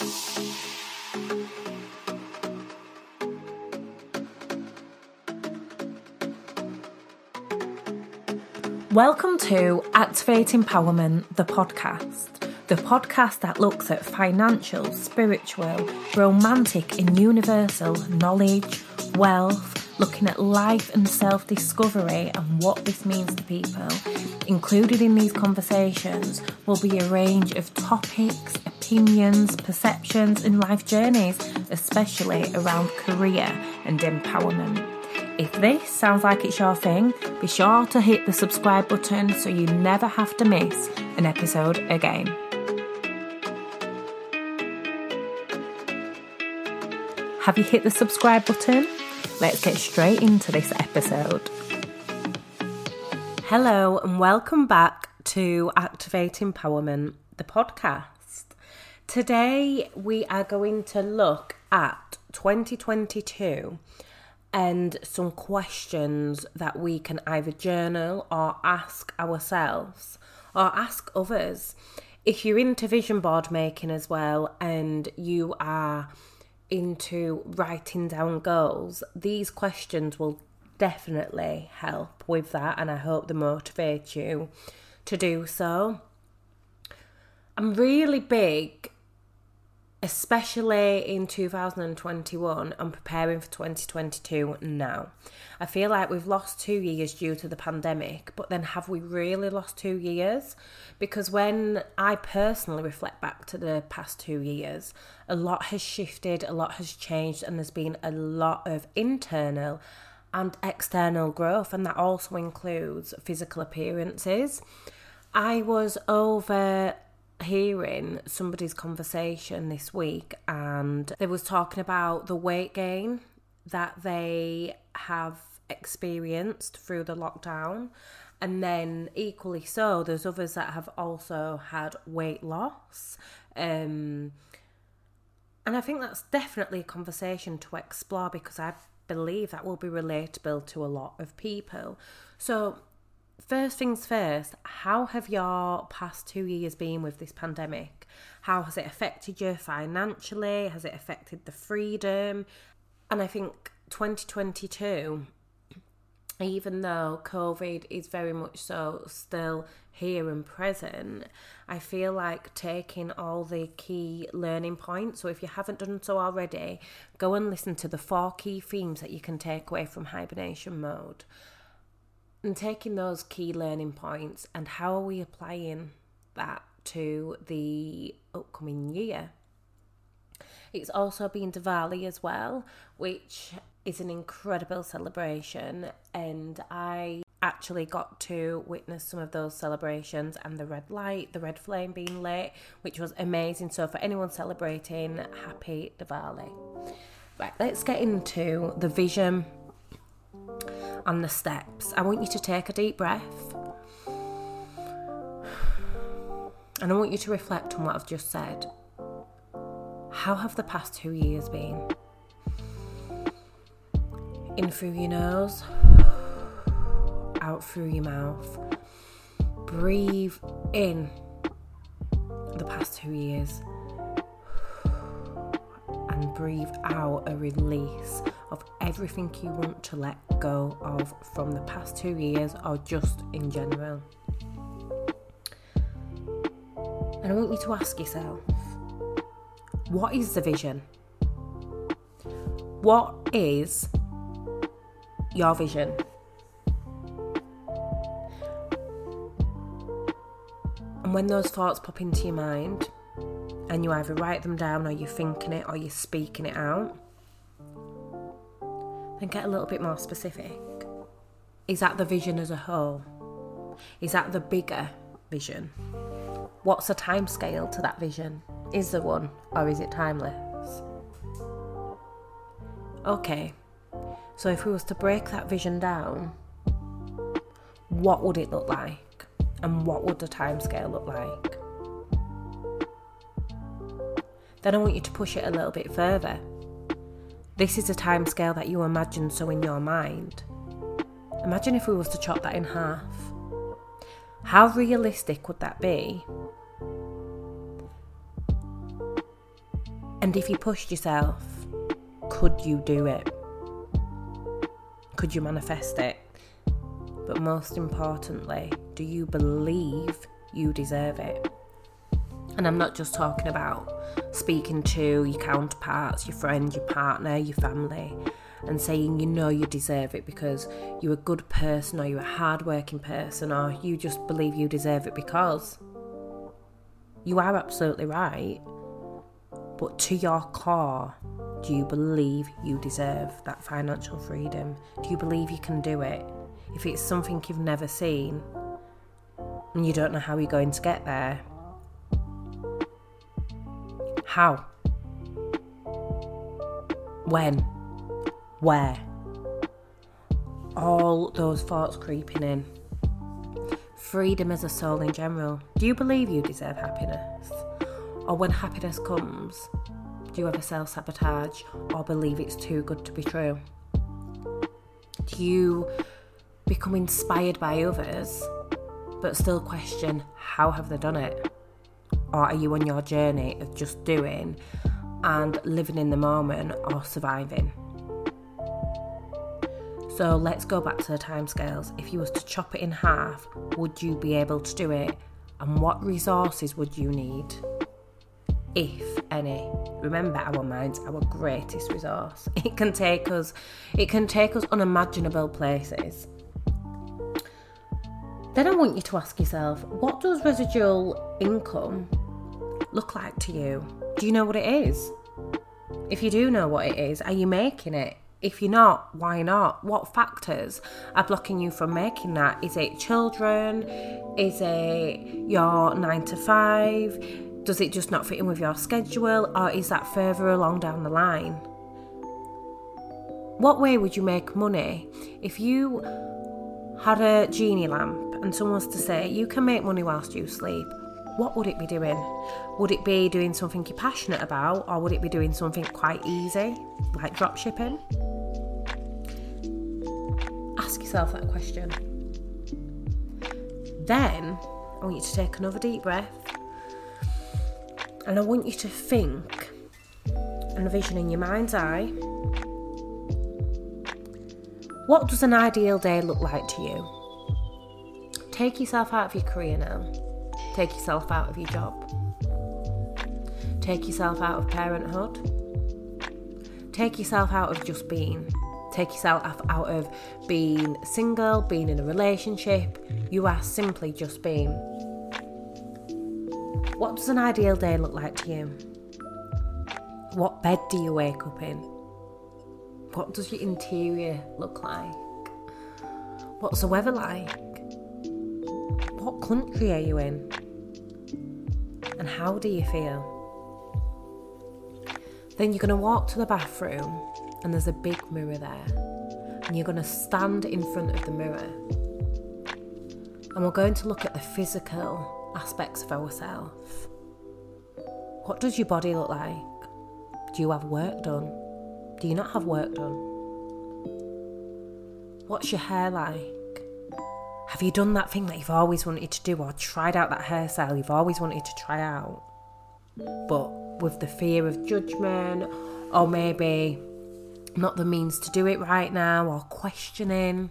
Welcome to Activate Empowerment, the podcast. The podcast that looks at financial, spiritual, romantic, and universal knowledge, wealth, looking at life and self discovery and what this means to people. Included in these conversations will be a range of topics, opinions, perceptions, and life journeys, especially around career and empowerment. If this sounds like it's your thing, be sure to hit the subscribe button so you never have to miss an episode again. Have you hit the subscribe button? Let's get straight into this episode. Hello, and welcome back to Activate Empowerment, the podcast. Today, we are going to look at 2022 and some questions that we can either journal or ask ourselves or ask others. If you're into vision board making as well and you are into writing down goals, these questions will definitely help with that, and I hope they motivate you to do so. I'm really big especially in 2021 and preparing for 2022 now. I feel like we've lost two years due to the pandemic, but then have we really lost two years? Because when I personally reflect back to the past two years, a lot has shifted, a lot has changed, and there's been a lot of internal and external growth, and that also includes physical appearances. I was over hearing somebody's conversation this week and they was talking about the weight gain that they have experienced through the lockdown. And then equally so there's others that have also had weight loss. Um, and i think that's definitely a conversation to explore because i believe that will be relatable to a lot of people. So first things first, how have your past two years been with this pandemic? How has it affected you financially? Has it affected the freedom? And I think 2022, even though COVID is very much so still here and present, I feel like taking all the key learning points. So, if you haven't done so already, go and listen to the four key themes that you can take away from hibernation mode and taking those key learning points and how are we applying that to the upcoming year. It's also been Diwali as well, which is an incredible celebration, and I actually got to witness some of those celebrations and the red light, the red flame being lit, which was amazing. So, for anyone celebrating, happy Diwali. Right, let's get into the vision and the steps. I want you to take a deep breath. And I want you to reflect on what I've just said. How have the past two years been? In through your nose, out through your mouth. Breathe in the past two years and breathe out a release of everything you want to let go of from the past two years or just in general. And I want you to ask yourself what is the vision? What is your vision? And when those thoughts pop into your mind, and you either write them down or you're thinking it or you're speaking it out, then get a little bit more specific. Is that the vision as a whole? Is that the bigger vision? What's the time scale to that vision? Is there one or is it timeless? Okay, so if we was to break that vision down, what would it look like? And what would the time scale look like? Then I want you to push it a little bit further. This is a time scale that you imagine so in your mind. Imagine if we was to chop that in half. How realistic would that be? And if you pushed yourself, could you do it? Could you manifest it? But most importantly, do you believe you deserve it? And I'm not just talking about speaking to your counterparts, your friend, your partner, your family, and saying you know you deserve it because you're a good person or you're a hardworking person or you just believe you deserve it because you are absolutely right. But to your core, do you believe you deserve that financial freedom? Do you believe you can do it? If it's something you've never seen and you don't know how you're going to get there, how? When? Where? All those thoughts creeping in. Freedom as a soul in general. Do you believe you deserve happiness? Or when happiness comes, do you ever self sabotage or believe it's too good to be true? Do you become inspired by others but still question how have they done it? Or are you on your journey of just doing and living in the moment or surviving? So let's go back to the timescales. If you was to chop it in half, would you be able to do it? And what resources would you need? If any. Remember our mind's our greatest resource. It can take us it can take us unimaginable places. Then I want you to ask yourself, what does residual income look like to you? Do you know what it is? If you do know what it is, are you making it? If you're not, why not? What factors are blocking you from making that? Is it children? Is it your nine to five? Does it just not fit in with your schedule? Or is that further along down the line? What way would you make money if you had a genie lamp and someone was to say, You can make money whilst you sleep? What would it be doing? Would it be doing something you're passionate about, or would it be doing something quite easy, like drop shipping? Ask yourself that question. Then I want you to take another deep breath and I want you to think and a vision in your mind's eye. What does an ideal day look like to you? Take yourself out of your career now Take yourself out of your job. Take yourself out of parenthood. Take yourself out of just being. Take yourself out of being single, being in a relationship. You are simply just being. What does an ideal day look like to you? What bed do you wake up in? What does your interior look like? What's the weather like? What country are you in? And how do you feel? Then you're going to walk to the bathroom and there's a big mirror there. And you're going to stand in front of the mirror. And we're going to look at the physical aspects of ourselves. What does your body look like? Do you have work done? Do you not have work done? What's your hair like? Have you done that thing that you've always wanted to do or tried out that hairstyle you've always wanted to try out? But with the fear of judgment or maybe not the means to do it right now or questioning.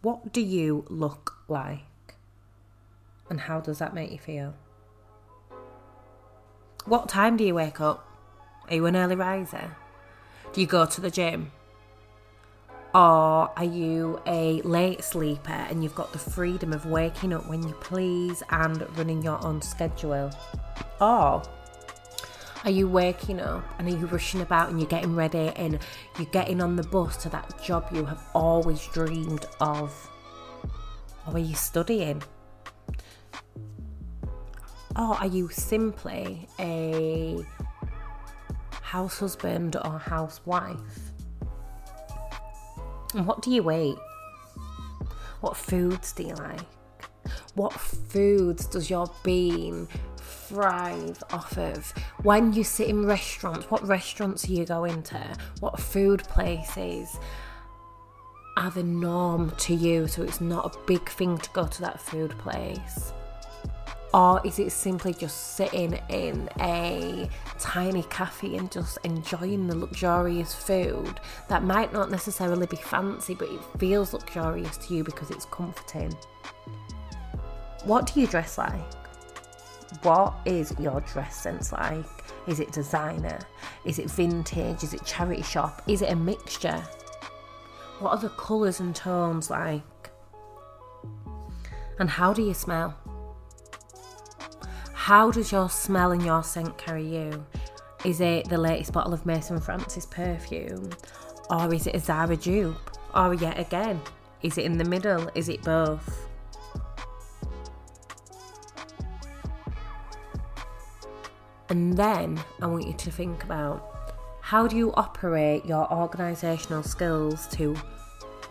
What do you look like? And how does that make you feel? What time do you wake up? Are you an early riser? Do you go to the gym? Or are you a late sleeper and you've got the freedom of waking up when you please and running your own schedule? Or are you waking up and are you rushing about and you're getting ready and you're getting on the bus to that job you have always dreamed of? Or are you studying? Or are you simply a house husband or housewife? And what do you eat? What foods do you like? What foods does your being thrive off of? When you sit in restaurants, what restaurants are you going to? What food places are the norm to you so it's not a big thing to go to that food place? Or is it simply just sitting in a tiny cafe and just enjoying the luxurious food that might not necessarily be fancy, but it feels luxurious to you because it's comforting? What do you dress like? What is your dress sense like? Is it designer? Is it vintage? Is it charity shop? Is it a mixture? What are the colours and tones like? And how do you smell? How does your smell and your scent carry you? Is it the latest bottle of Maison Francis perfume? Or is it a Zara dupe? Or yet again, is it in the middle? Is it both? And then I want you to think about how do you operate your organisational skills to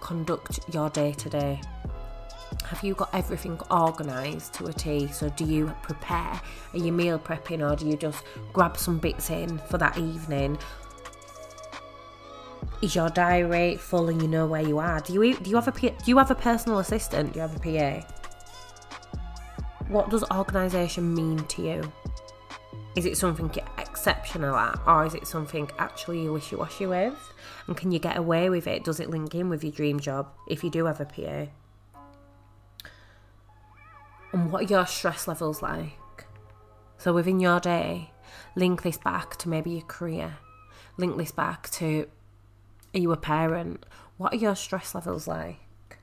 conduct your day to day? Have you got everything organised to a T? So, do you prepare? Are you meal prepping or do you just grab some bits in for that evening? Is your diary full and you know where you are? Do you do you have a do you have a personal assistant? Do you have a PA? What does organisation mean to you? Is it something exceptional at, or is it something actually you wishy washy with? And can you get away with it? Does it link in with your dream job if you do have a PA? And what are your stress levels like? So within your day, link this back to maybe your career. Link this back to are you a parent? What are your stress levels like?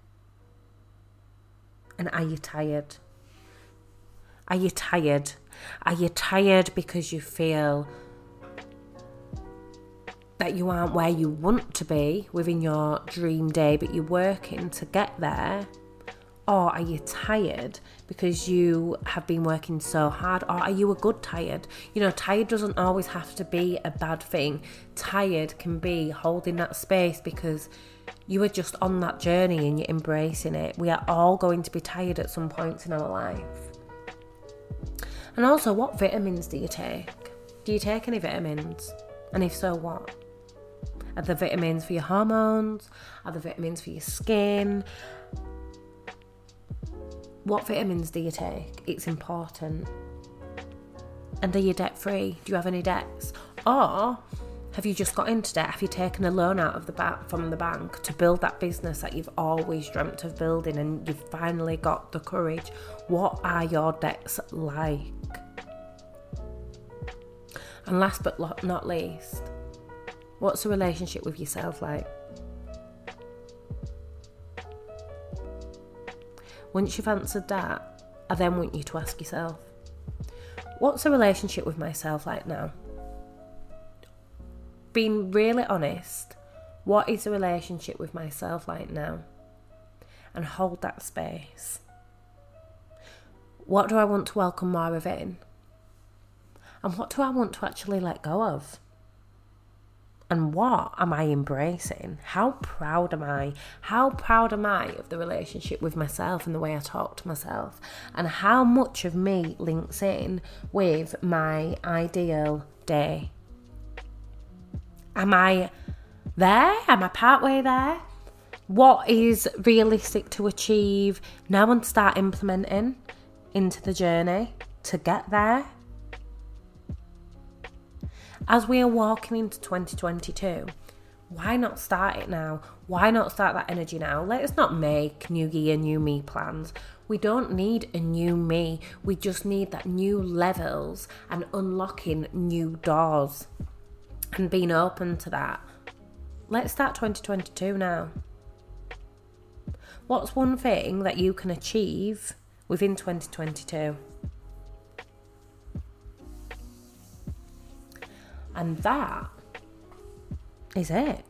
And are you tired? Are you tired? Are you tired because you feel that you aren't where you want to be within your dream day, but you're working to get there? Or are you tired because you have been working so hard? Or are you a good tired? You know, tired doesn't always have to be a bad thing. Tired can be holding that space because you are just on that journey and you're embracing it. We are all going to be tired at some points in our life. And also, what vitamins do you take? Do you take any vitamins? And if so, what? Are the vitamins for your hormones? Are the vitamins for your skin? What vitamins do you take? It's important. And are you debt free? Do you have any debts? Or have you just got into debt? Have you taken a loan out of the back from the bank to build that business that you've always dreamt of building and you've finally got the courage? What are your debts like? And last but not least, what's the relationship with yourself like? Once you've answered that, I then want you to ask yourself, what's the relationship with myself like now? Being really honest, what is the relationship with myself like now? And hold that space. What do I want to welcome more of in? And what do I want to actually let go of? And what am I embracing? How proud am I? How proud am I of the relationship with myself and the way I talk to myself? And how much of me links in with my ideal day? Am I there? Am I partway there? What is realistic to achieve now and start implementing into the journey to get there? As we are walking into 2022, why not start it now? Why not start that energy now? Let us not make new year, new me plans. We don't need a new me. We just need that new levels and unlocking new doors and being open to that. Let's start 2022 now. What's one thing that you can achieve within 2022? And that is it.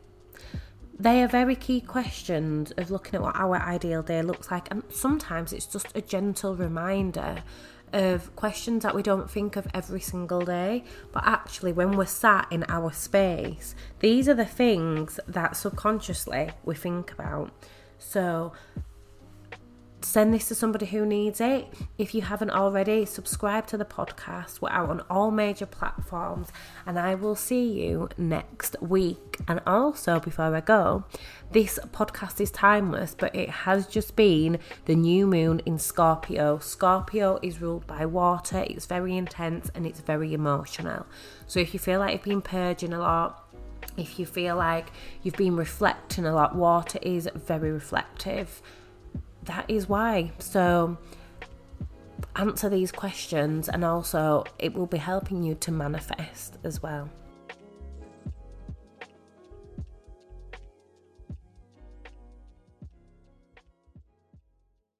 They are very key questions of looking at what our ideal day looks like, and sometimes it's just a gentle reminder of questions that we don't think of every single day. But actually, when we're sat in our space, these are the things that subconsciously we think about. So, send this to somebody who needs it. If you haven't already, subscribe to the podcast. We're out on all major platforms, and I will see you next week. And also, before I go, this podcast is timeless, but it has just been the new moon in Scorpio. Scorpio is ruled by water, it's very intense and it's very emotional. So, if you feel like you've been purging a lot, if you feel like you've been reflecting a lot, water is very reflective that is why. So answer these questions and also it will be helping you to manifest as well.